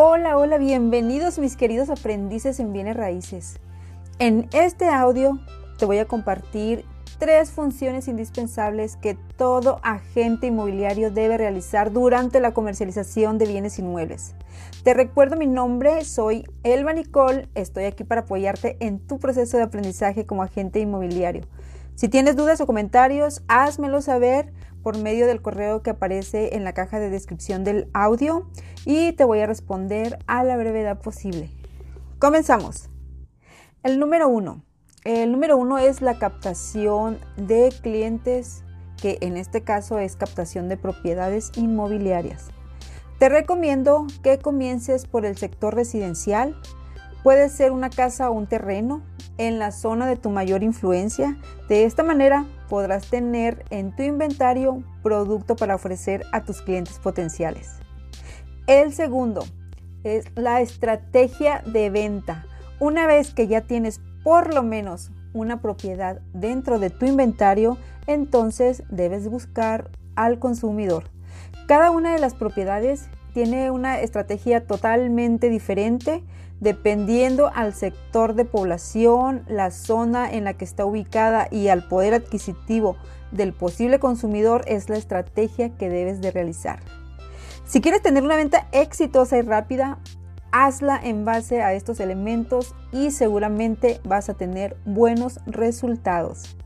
Hola, hola, bienvenidos mis queridos aprendices en bienes raíces. En este audio te voy a compartir tres funciones indispensables que todo agente inmobiliario debe realizar durante la comercialización de bienes inmuebles. Te recuerdo mi nombre, soy Elba Nicole, estoy aquí para apoyarte en tu proceso de aprendizaje como agente inmobiliario. Si tienes dudas o comentarios, házmelo saber por medio del correo que aparece en la caja de descripción del audio y te voy a responder a la brevedad posible. Comenzamos. El número uno. El número uno es la captación de clientes, que en este caso es captación de propiedades inmobiliarias. Te recomiendo que comiences por el sector residencial. Puede ser una casa o un terreno en la zona de tu mayor influencia. De esta manera podrás tener en tu inventario producto para ofrecer a tus clientes potenciales. El segundo es la estrategia de venta. Una vez que ya tienes por lo menos una propiedad dentro de tu inventario, entonces debes buscar al consumidor. Cada una de las propiedades tiene una estrategia totalmente diferente dependiendo al sector de población, la zona en la que está ubicada y al poder adquisitivo del posible consumidor es la estrategia que debes de realizar. Si quieres tener una venta exitosa y rápida, hazla en base a estos elementos y seguramente vas a tener buenos resultados.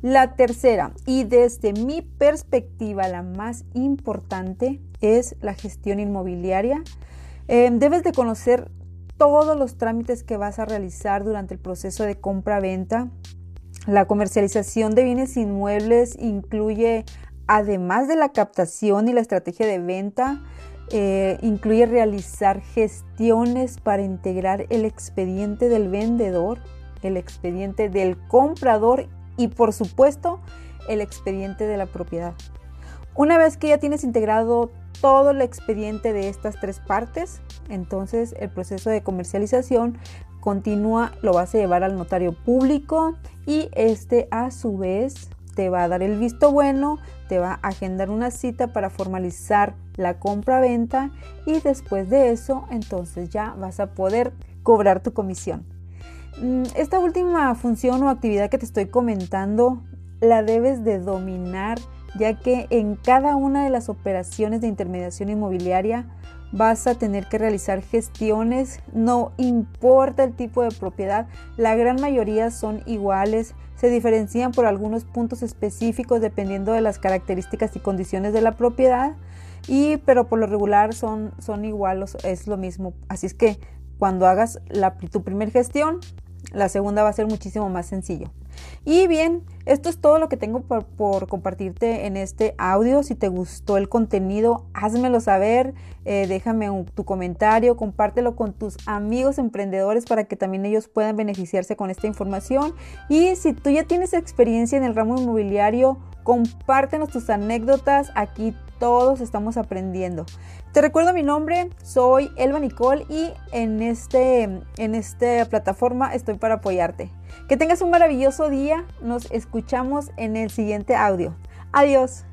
La tercera, y desde mi perspectiva la más importante, es la gestión inmobiliaria. Eh, debes de conocer todos los trámites que vas a realizar durante el proceso de compra-venta. La comercialización de bienes inmuebles incluye, además de la captación y la estrategia de venta, eh, incluye realizar gestiones para integrar el expediente del vendedor, el expediente del comprador y por supuesto el expediente de la propiedad. Una vez que ya tienes integrado todo el expediente de estas tres partes, entonces el proceso de comercialización continúa, lo vas a llevar al notario público y este a su vez te va a dar el visto bueno, te va a agendar una cita para formalizar la compra-venta y después de eso entonces ya vas a poder cobrar tu comisión. Mm, esta última función o actividad que te estoy comentando la debes de dominar ya que en cada una de las operaciones de intermediación inmobiliaria vas a tener que realizar gestiones, no importa el tipo de propiedad, la gran mayoría son iguales, se diferencian por algunos puntos específicos dependiendo de las características y condiciones de la propiedad, y pero por lo regular son, son iguales, es lo mismo. Así es que cuando hagas la, tu primer gestión, la segunda va a ser muchísimo más sencillo. Y bien, esto es todo lo que tengo por, compartirte en este audio. Si te gustó el contenido, házmelo saber, eh, déjame tu comentario, compártelo con tus amigos emprendedores para que también ellos puedan beneficiarse con esta información. Y si tú ya tienes experiencia en el ramo inmobiliario, compártenos tus anécdotas. Aquí todos estamos aprendiendo. Te recuerdo mi nombre, soy Elba Nicole y en, este, en esta plataforma estoy para apoyarte. Que tengas un maravilloso día, nos escuchamos en el siguiente audio. Adiós.